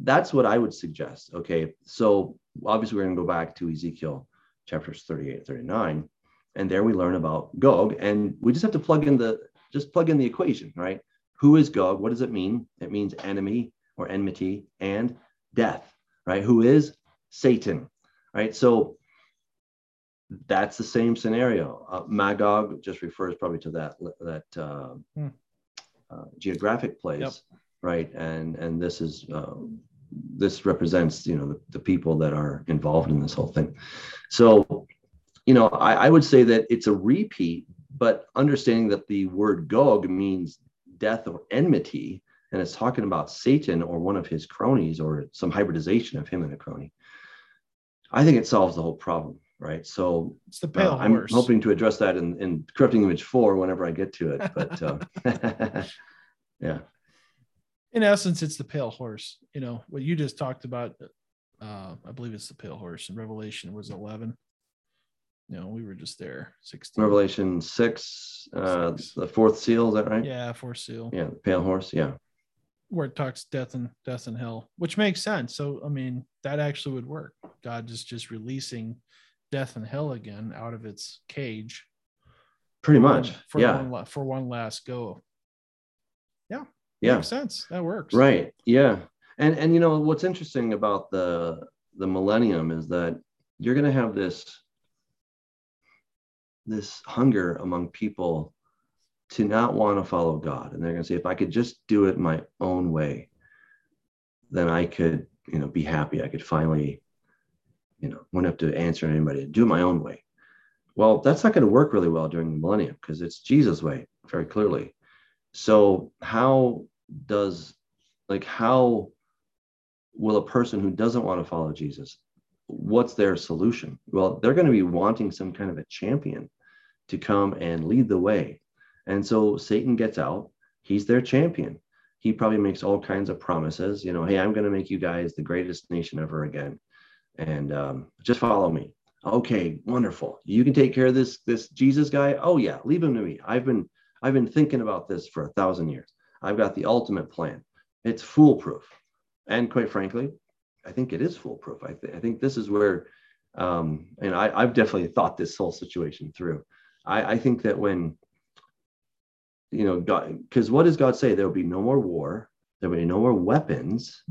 That's what I would suggest. Okay. So obviously, we're going to go back to Ezekiel chapters 38, 39. And there we learn about Gog. And we just have to plug in the, just plug in the equation, right? Who is Gog? What does it mean? It means enemy or enmity and death, right? Who is Satan, right? So that's the same scenario. Uh, Magog just refers probably to that that uh, hmm. Uh, geographic place, yep. right? And and this is uh, this represents you know the, the people that are involved in this whole thing. So, you know, I, I would say that it's a repeat, but understanding that the word Gog means death or enmity, and it's talking about Satan or one of his cronies or some hybridization of him and a crony. I think it solves the whole problem right? So it's the pale uh, I'm hoping to address that in, in corrupting image four whenever I get to it. But uh, [laughs] [laughs] yeah. In essence, it's the pale horse. You know what you just talked about. Uh, I believe it's the pale horse in Revelation was eleven. Know, we were just there. 16. Revelation six, uh, six. the fourth seal. Is that right? Yeah, fourth seal. Yeah, the pale horse. Yeah where it talks death and death and hell, which makes sense. So I mean, that actually would work. God is just releasing death and hell again out of its cage. Pretty much. for yeah. One, for one last go. Yeah. Yeah. Makes sense. That works. Right. Yeah. And and you know what's interesting about the the millennium is that you're going to have this this hunger among people to not want to follow God. And they're going to say, if I could just do it my own way, then I could, you know, be happy. I could finally you know, wouldn't have to answer anybody, do it my own way. Well, that's not going to work really well during the millennium because it's Jesus' way, very clearly. So, how does, like, how will a person who doesn't want to follow Jesus, what's their solution? Well, they're going to be wanting some kind of a champion to come and lead the way. And so Satan gets out, he's their champion. He probably makes all kinds of promises, you know, hey, I'm going to make you guys the greatest nation ever again and um, just follow me. Okay, wonderful. You can take care of this this Jesus guy. Oh yeah, leave him to me. I've been I've been thinking about this for a thousand years. I've got the ultimate plan. It's foolproof, and quite frankly, I think it is foolproof. I, th- I think this is where Um, and I, have definitely thought this whole situation through. I, I think that when, you know, God, because what does God say? There will be no more war, there will be no more weapons,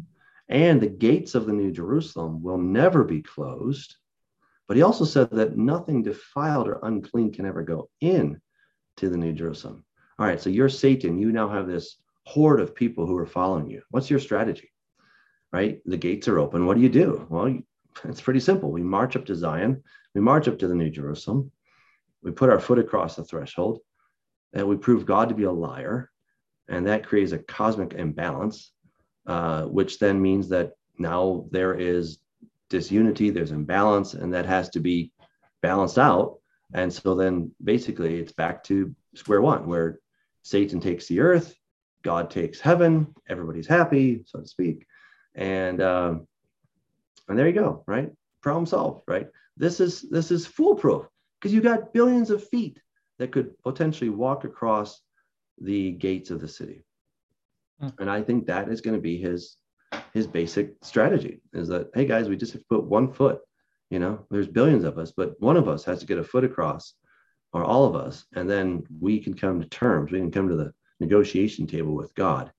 and the gates of the New Jerusalem will never be closed. But he also said that nothing defiled or unclean can ever go in to the New Jerusalem. All right, so you're Satan. You now have this horde of people who are following you. What's your strategy? Right? The gates are open. What do you do? Well, [laughs] it's pretty simple. We march up to Zion, we march up to the New Jerusalem, we put our foot across the threshold, and we prove God to be a liar. And that creates a cosmic imbalance, uh, which then means that now there is disunity, there's imbalance, and that has to be balanced out. And so then basically it's back to square one, where Satan takes the earth, God takes heaven, everybody's happy, so to speak. And um, and there you go, right? Problem solved, right? This is this is foolproof because you got billions of feet that could potentially walk across the gates of the city. Mm. And I think that is going to be his his basic strategy is that hey guys, we just have to put one foot. You know, there's billions of us, but one of us has to get a foot across, or all of us, and then we can come to terms. We can come to the negotiation table with God,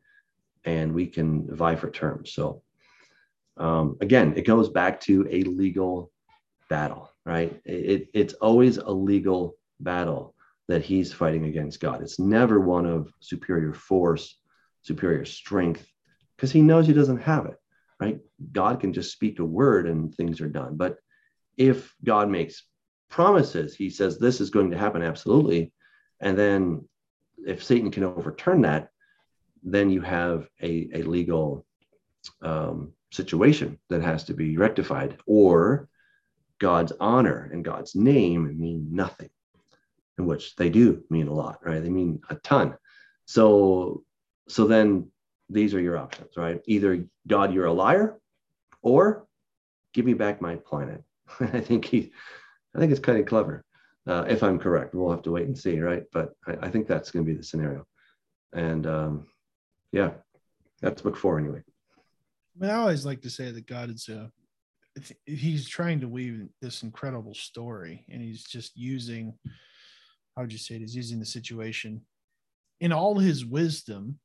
and we can vie for terms. So um, again, it goes back to a legal battle, right? It, it's always a legal battle that he's fighting against God. It's never one of superior force, superior strength, because he knows he doesn't have it, right? God can just speak a word and things are done. But if God makes promises, he says this is going to happen absolutely. And then if Satan can overturn that, then you have a, a legal um, situation that has to be rectified, or God's honor and God's name mean nothing, which they do mean a lot, right? They mean a ton. So, so then these are your options, right? Either God, you're a liar, or give me back my planet. [laughs] I think he, I think it's kind of clever. Uh, if I'm correct, we'll have to wait and see, right? But I, I think that's going to be the scenario. And um, yeah, that's book four anyway. I mean, I always like to say that God is a he's trying to weave this incredible story and he's just using how would you say it he's using the situation in all his wisdom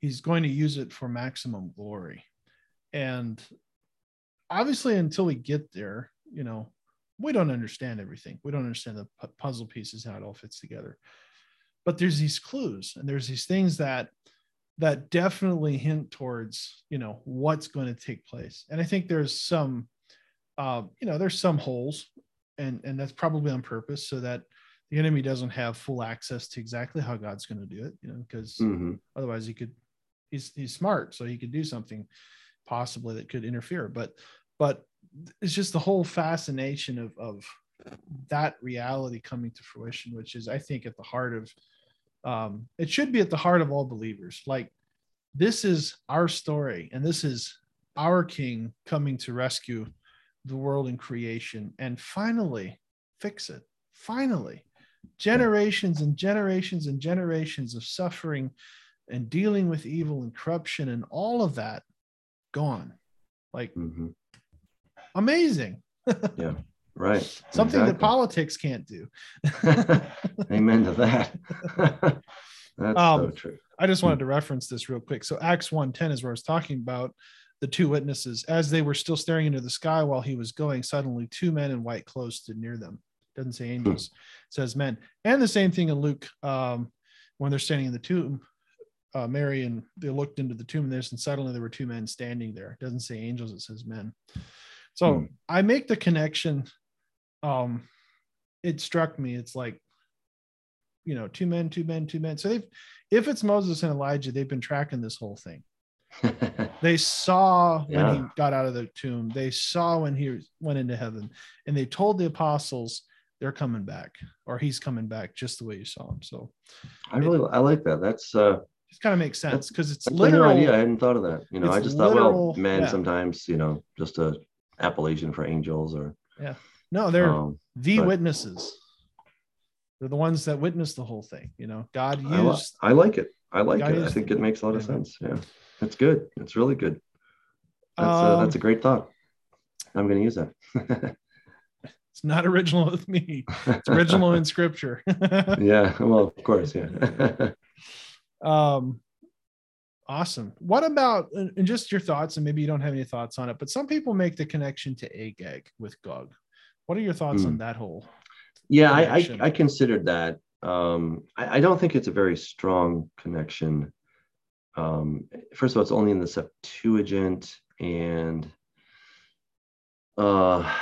he's going to use it for maximum glory. And obviously until we get there you know we don't understand everything. We don't understand the puzzle pieces how it all fits together. But there's these clues and there's these things that that definitely hint towards you know what's going to take place. And i think there's some uh, you know there's some holes and and that's probably on purpose so that the enemy doesn't have full access to exactly how god's going to do it you know because mm-hmm. otherwise he could he's he's smart so he could do something possibly that could interfere but but it's just the whole fascination of of that reality coming to fruition which is i think at the heart of um, it should be at the heart of all believers. Like this is our story, and this is our King coming to rescue the world and creation, and finally fix it. Finally, generations and generations and generations of suffering and dealing with evil and corruption and all of that gone. Like mm-hmm. amazing. yeah. Right. [laughs] Something exactly. that politics can't do. [laughs] Amen to that. [laughs] That's um, so true. I just wanted to reference this real quick. So Acts 1:10 is where I was talking about the two witnesses. As they were still staring into the sky while he was going, suddenly two men in white clothes stood near them. Doesn't say angels, hmm. Says men. And the same thing in Luke um, when they're standing in the tomb. Uh, Mary and they looked into the tomb and there's and suddenly there were two men standing there. It doesn't say angels, it says men. So hmm. I make the connection um it struck me it's like you know two men two men two men so they've if it's moses and elijah they've been tracking this whole thing [laughs] they saw when yeah. he got out of the tomb they saw when he went into heaven and they told the apostles they're coming back or he's coming back just the way you saw him so i really it, i like that that's uh it kind of makes sense because it's literal idea i hadn't thought of that you know i just literal, thought well men yeah. sometimes you know just a appellation for angels or yeah no, they're um, the but, witnesses. They're the ones that witness the whole thing. You know, God used. I, I like it. I like God it. I think it makes a lot of sense. Yeah, it's good. It's really good. That's um, a, that's a great thought. I'm going to use that. [laughs] It's not original with me. It's original in [laughs] scripture. [laughs] yeah, well, of course, yeah. [laughs] um awesome. What about and just your thoughts, and maybe you don't have any thoughts on it, but some people make the connection to Agag with Gog. What are your thoughts mm. on hmm. that whole? Yeah, I, I, I considered that. Um, I, I, don't think it's a very strong connection. Um, first of all, it's only in the Septuagint, and uh,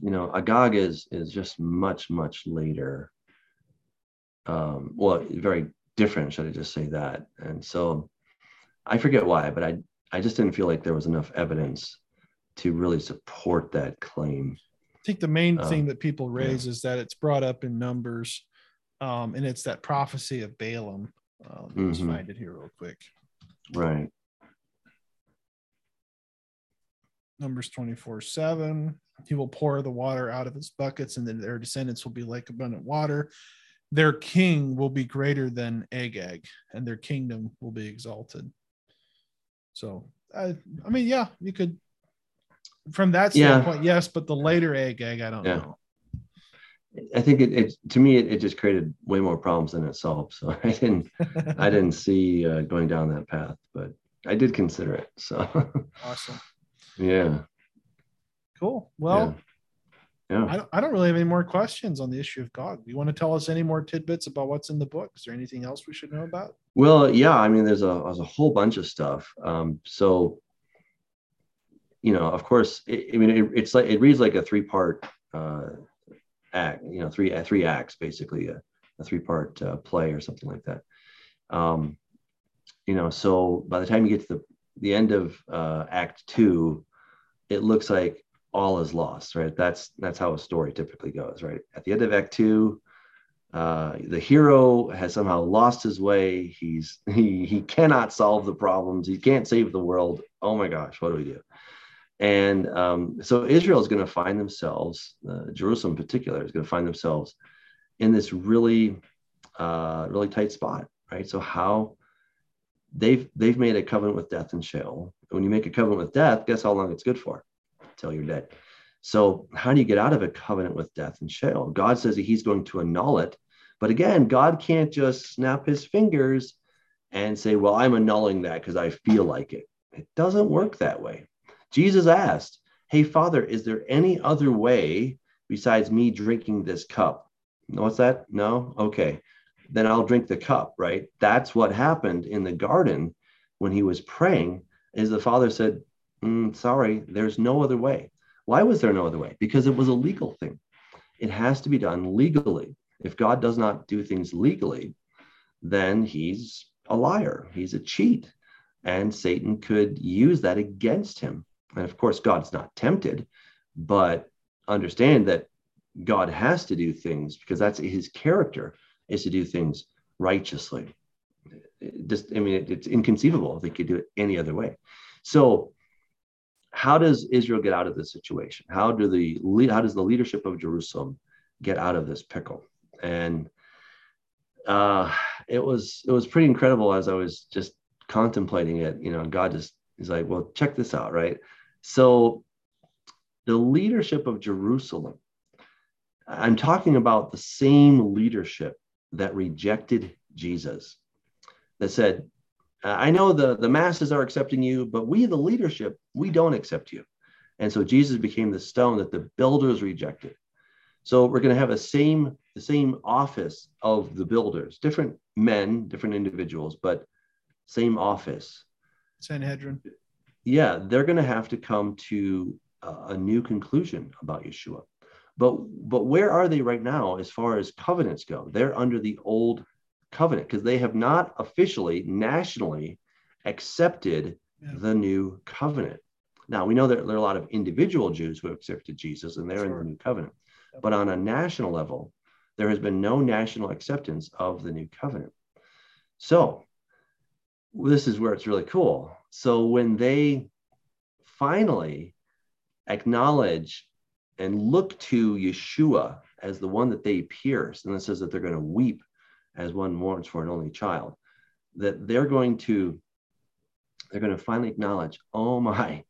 you know, Agag is is just much much later. Um, well, very different, should I just say that? And so, I forget why, but I I just didn't feel like there was enough evidence to really support that claim. I think the main um, thing that people raise yeah. is that it's brought up in Numbers, um, and it's that prophecy of Balaam. Um, let's mm-hmm. find it here real quick. Right. Numbers 24 7. He will pour the water out of his buckets, and then their descendants will be like abundant water. Their king will be greater than Agag, and their kingdom will be exalted. So, I, I mean, yeah, you could, from that standpoint, yeah. yes, but the later Agag, I don't yeah. know. I think it, it to me it, it, just created way more problems than it solved. So [laughs] I didn't I didn't [laughs] see uh, going down that path, but I did consider it. So awesome. Yeah. Cool. Well, yeah. yeah. I, don't, I don't really have any more questions on the issue of Gog. Do You want to tell us any more tidbits about what's in the book? Is there anything else we should know about? Well, yeah. I mean, there's a, there's a whole bunch of stuff. Um, so, you know, of course, it, I mean, it, it's like, it reads like a three part uh, act, you know, three, three acts, basically a, a three part uh, play or something like that. Um, you know, so by the time you get to the the end of uh, Act Two, it looks like all is lost, right? That's that's how a story typically goes, right? At the end of Act Two, uh, the hero has somehow lost his way. He's [laughs] he he cannot solve the problems. He can't save the world. Oh my gosh, what do we do? And um, so Israel is going to find themselves, uh, Jerusalem in particular, is going to find themselves in this really, uh, really tight spot, right? So how they've they've made a covenant with death and Sheol. When you make a covenant with death, guess how long it's good for? Till you're dead. So how do you get out of a covenant with death and Sheol? God says that He's going to annul it, but again, God can't just snap His fingers and say, "Well, I'm annulling that because I feel like it." It doesn't work that way. Jesus asked, "Hey, Father, is there any other way besides me drinking this cup?" What's that? No. Okay then I'll drink the cup, right? That's what happened in the garden when he was praying, is the father said, mm, sorry, there's no other way. Why was there no other way? Because it was a legal thing. It has to be done legally. If God does not do things legally, then he's a liar, he's a cheat, and Satan could use that against him. And of course, God's not tempted, but understand that God has to do things because that's his character is to do things righteously. just, I mean, it, it's inconceivable they could do it any other way. So, how does Israel get out of this situation? How do the how does the leadership of Jerusalem get out of this pickle? And uh, it was it was pretty incredible as I was just contemplating it. You know, God just is like, well, check this out, right? So, the leadership of Jerusalem. I'm talking about the same leadership that rejected Jesus, that said, I know the, the masses are accepting you, but we, the leadership, we don't accept you. And so Jesus became the stone that the builders rejected. So we're going to have a same the same office of the builders, different men, different individuals, but same office. Sanhedrin. Yeah, they're going to have to come to a, a new conclusion about Yeshua. But but where are they right now as far as covenants go? They're under the old covenant because they have not officially nationally accepted yeah. the new covenant. Now we know that there are a lot of individual Jews who have accepted Jesus and they're sure. in the new covenant. But on a national level, there has been no national acceptance of the new covenant. So this is where it's really cool. So when they finally acknowledge and look to Yeshua as the one that they pierced. And it says that they're going to weep as one mourns for an only child, that they're going to they're going to finally acknowledge, oh my,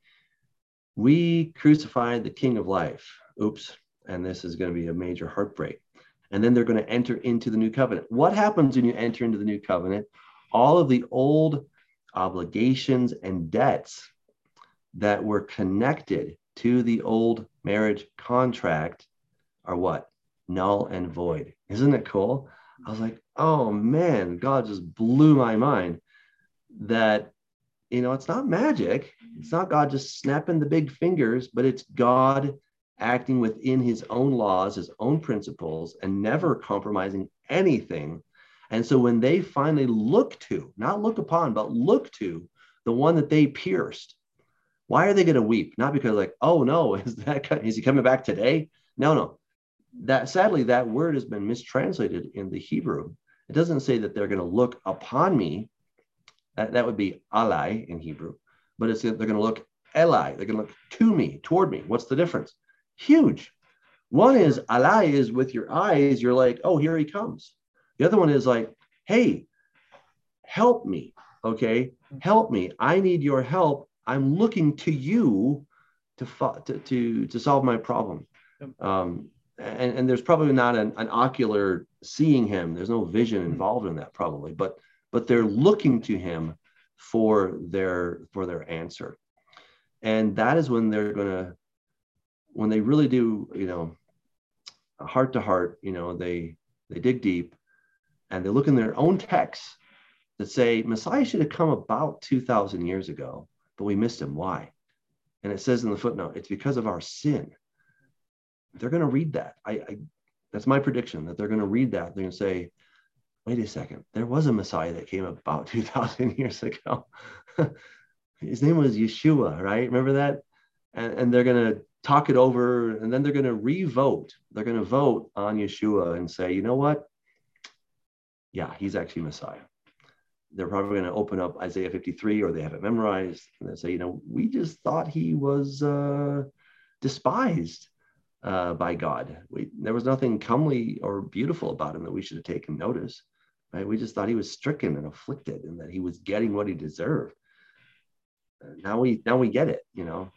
we crucified the king of life. Oops. and this is going to be a major heartbreak. And then they're going to enter into the new covenant. What happens when you enter into the new covenant? All of the old obligations and debts that were connected to the old marriage contract are what? Null and void. Isn't it cool? I was like, oh man, God just blew my mind that, you know, it's not magic. It's not God just snapping the big fingers, but it's God acting within his own laws, his own principles, and never compromising anything. And so when they finally look to, not look upon, but look to the one that they pierced, why are they going to weep? Not because like, oh no, [laughs] is that is he coming back today? No, no. That sadly, that word has been mistranslated in the Hebrew. It doesn't say that they're going to look upon me. That, that would be alai in Hebrew, but it's they're going to look eli. They're going to look to me, toward me. What's the difference? Huge. One is alai is with your eyes. You're like, oh, here he comes. The other one is like, hey, help me. Okay, help me. I need your help I'm looking to you to to to, to solve my problem. Um, and, and there's probably not an, an ocular seeing him. There's no vision mm-hmm. involved in that probably, but but they're looking to him for their for their answer. And that is when they're gonna when they really do, you know, heart to heart, you know, they they dig deep and they look in their own texts that say Messiah should have come about 2,000 years ago but we missed him. Why? And it says in the footnote, it's because of our sin. They're going to read that. I, I that's my prediction that they're going to read that. They're going to say, wait a second, there was a Messiah that came about [laughs] 2,000 years ago. [laughs] His name was Yeshua, right? Remember that? And, and they're going to talk it over and then they're going to re-vote. They're going to vote on Yeshua and say, you know what? Yeah, he's actually Messiah they're probably going to open up Isaiah 53 or they have it memorized and they say, you know, we just thought he was uh, despised uh, by God. We, there was nothing comely or beautiful about him that we should have taken notice. Right? We just thought he was stricken and afflicted and that he was getting what he deserved. Now we now we get it, you know,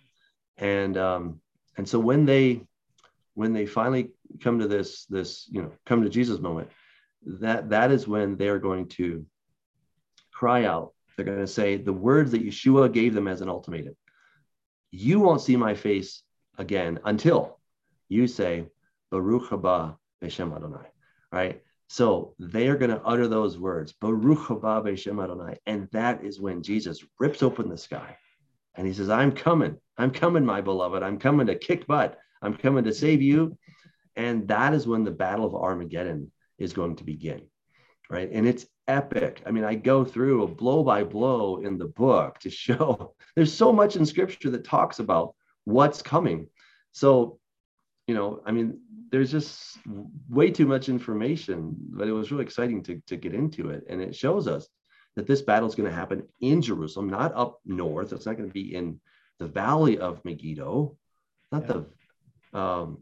and um, and so when they when they finally come to this this you know come to Jesus moment, that that is when they are going to cry out. They're going to say the words that Yeshua gave them as an ultimatum. You won't see my face again until you say, Baruch haba Beshem Adonai, right? So they are going to utter those words, Baruch haba Beshem Adonai. And that is when Jesus rips open the sky and he says, I'm coming. I'm coming, my beloved. I'm coming to kick butt. I'm coming to save you. And that is when the battle of Armageddon is going to begin, right? And it's epic. I mean, I go through a blow by blow in the book to show [laughs] there's so much in scripture that talks about what's coming. So, you know, I mean, there's just way too much information, but it was really exciting to, to get into it. And it shows us that this battle is going to happen in Jerusalem, not up north. It's not going to be in the valley of Megiddo, not yeah. the, um,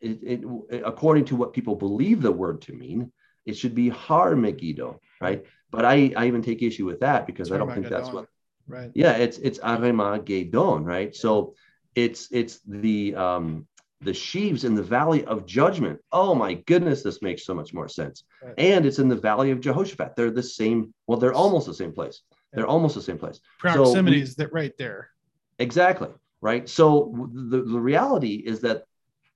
it, it, according to what people believe the word to mean, it should be Har Megiddo, right? But I, I even take issue with that because it's I don't think that's what. Right. Yeah, it's it's Armageddon, right? So it's it's the um the sheaves in the valley of judgment. Oh my goodness, this makes so much more sense. Right. And it's in the valley of Jehoshaphat. They're the same. Well, they're almost the same place. They're almost the same place. Proximity is so that right there. Exactly. Right. So the, the reality is that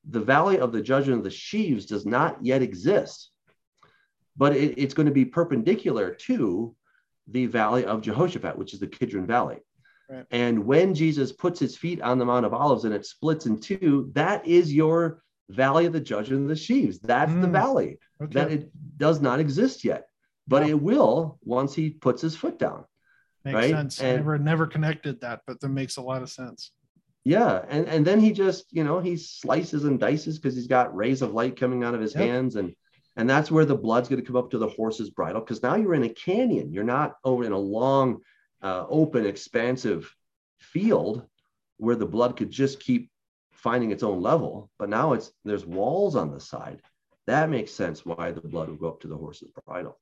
the valley of the judgment of the sheaves does not yet exist but it, it's going to be perpendicular to the valley of Jehoshaphat, which is the Kidron Valley. Right. And when Jesus puts his feet on the Mount of Olives and it splits in two, that is your valley of the judgment of the sheaves. That's mm. the valley okay. that it does not exist yet, but it will once he puts his foot down. Makes right? sense. And, never never connected that, but that makes a lot of sense. Yeah, and and then he just you know he slices and dices because he's got rays of light coming out of his yep. hands and and that's where the blood's going to come up to the horse's bridle because now you're in a canyon. You're not over in a long, uh, open, expansive field where the blood could just keep finding its own level. But now it's there's walls on the side. That makes sense why the blood would go up to the horse's bridle.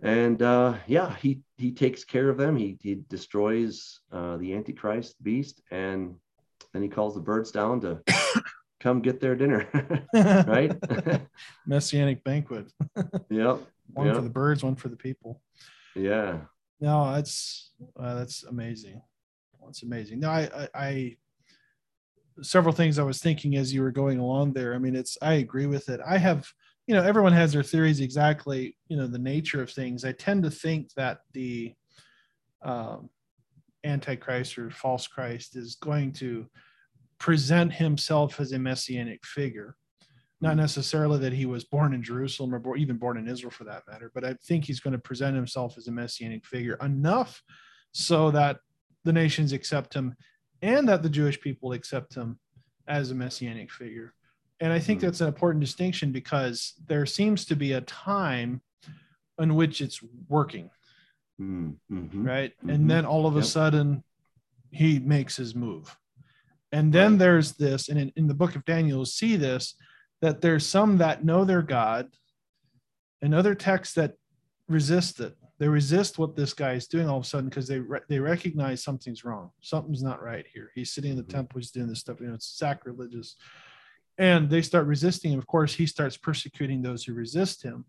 And uh, yeah, he he takes care of them. He he destroys uh, the Antichrist beast, and then he calls the birds down to [coughs] come get their dinner, [laughs] right? [laughs] Messianic banquet. [laughs] yep. one yep. for the birds, one for the people. Yeah. No, that's uh, that's amazing. That's amazing. No, I, I, I several things I was thinking as you were going along there. I mean, it's I agree with it. I have, you know, everyone has their theories exactly, you know, the nature of things. I tend to think that the um, antichrist or false Christ is going to present himself as a messianic figure. Not necessarily that he was born in Jerusalem or even born in Israel for that matter, but I think he's going to present himself as a messianic figure enough so that the nations accept him and that the Jewish people accept him as a messianic figure. And I think that's an important distinction because there seems to be a time in which it's working, Mm-hmm. right? Mhm. And then all of a Yep. sudden he makes his move. And then Right. there's this, and in, in the book of Daniel, you'll see this that there's some that know their God and other texts that resist it. They resist what this guy is doing all of a sudden because they re- they recognize something's wrong. Something's not right here. He's sitting in the Mhm. temple. He's doing this stuff. You know, it's sacrilegious, and they start resisting him. Of course, he starts persecuting those who resist him,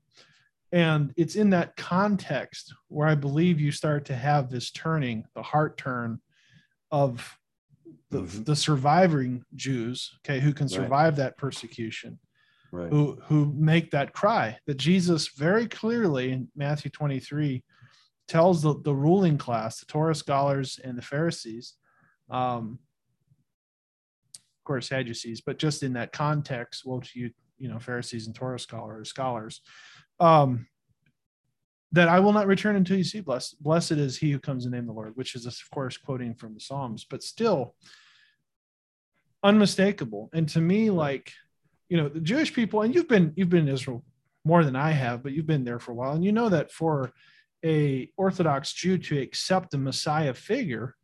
and it's in that context where I believe you start to have this turning, the heart turn of the, Mhm. the surviving Jews, okay, who can Right. survive that persecution Right. who who make that cry that Jesus very clearly in Matthew 23 tells the, the ruling class, the Torah scholars and the Pharisees, um, of course Sadducees, but just in that context, well to you, you know, Pharisees and Torah scholars, scholars, um, that I will not return until you see blessed. Blessed is he who comes in the name of the Lord, which is of course quoting from the Psalms, but still unmistakable. And to me, like you know the jewish people and you've been you've been in israel more than i have but you've been there for a while. And you know that for a orthodox jew to accept a messiah figure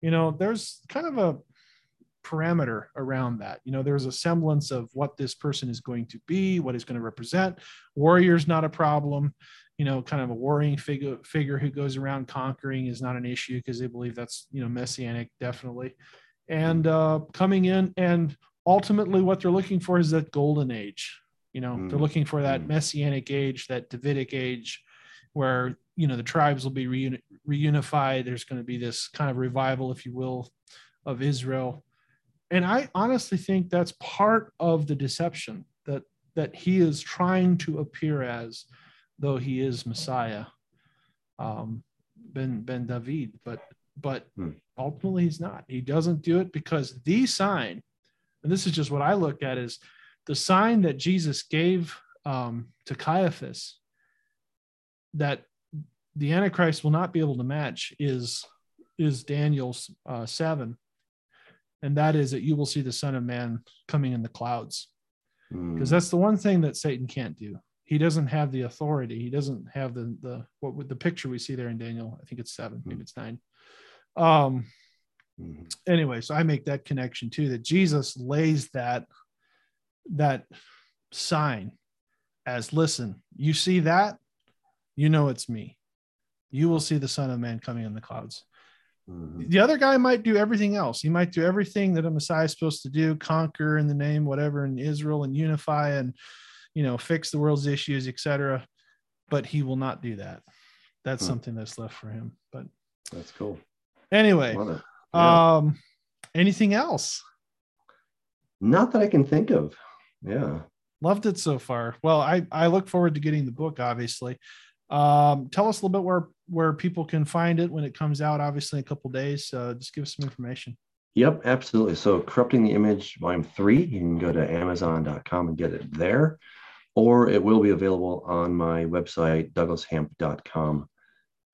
you know there's kind of a parameter around that. You know there's a semblance of what this person is going to be what he's going to represent. Warrior's not a problem. You know kind of a warring figure figure who goes around conquering is not an issue because they believe that's you know messianic definitely and uh coming in and ultimately what they're looking for is that golden age you know they're Mm. looking for that Mm. messianic age that davidic age where you know the tribes will be reuni- reunified there's going to be this kind of revival if you will of israel and i honestly think that's part of the deception that that he is trying to appear as though he is messiah um ben ben david but but Hmm. ultimately he's not he doesn't do it because the sign and this is just what I look at is the sign that Jesus gave um, to Caiaphas that the Antichrist will not be able to match is is Daniel's uh, seven, and that is that you will see the Son of Man coming in the clouds Mm. because that's the one thing that Satan can't do. He doesn't have the authority. He doesn't have the the what with the picture we see there in Daniel. I think it's seven, maybe it's nine. Um, Mhm. anyway so i make that connection too that jesus lays that that sign as listen you see that? You know it's me. You will see the son of man coming in the clouds. Mhm. the other guy might do everything else. He might do everything that a messiah is supposed to do conquer in the name whatever in israel and unify and you know fix the world's issues etc but he will not do that. That's something that's left for him but That's cool. Anyway Yeah. um anything else Not that I can think of. Yeah. loved it so far well i i look forward to getting the book obviously um tell us a little bit where where people can find it when it comes out obviously in a couple days uh, just give us some information Yep, absolutely. So, Corrupting the Image, Volume 3, you can go to Amazon.com and get it there, or it will be available on my website, douglashamp.com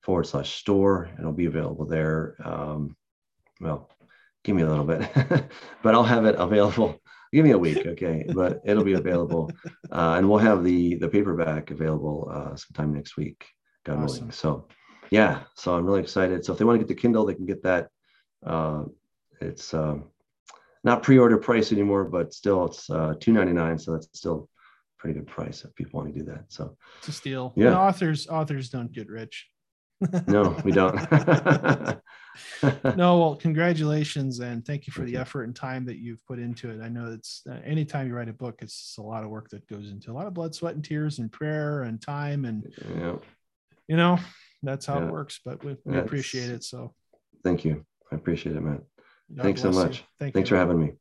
forward slash store. And it'll be available there. Um, well, give me a little bit, [laughs] but I'll have it available. [laughs] Give me a week, okay? But it'll be available, uh, and we'll have the the paperback available uh, sometime next week, God Awesome. willing. So, yeah, so I'm really excited. So if they want to get the Kindle, they can get that. Uh, it's um, not pre-order price anymore, but still it's uh, two ninety nine, so that's still a pretty good price if people want to do that. So it's a steal Yeah. And authors authors don't get rich no, we don't. [laughs] [laughs] no, well, congratulations and thank you for the effort and time that you've put into it. I know it's uh, anytime you write a book, it's a lot of work that goes into a lot of blood, sweat, and tears, and prayer and time, and yeah, you know that's how Yeah. it works. But we, we appreciate it. So thank you. I appreciate it, Matt. God Thanks so much. Thank Thanks you. for having me.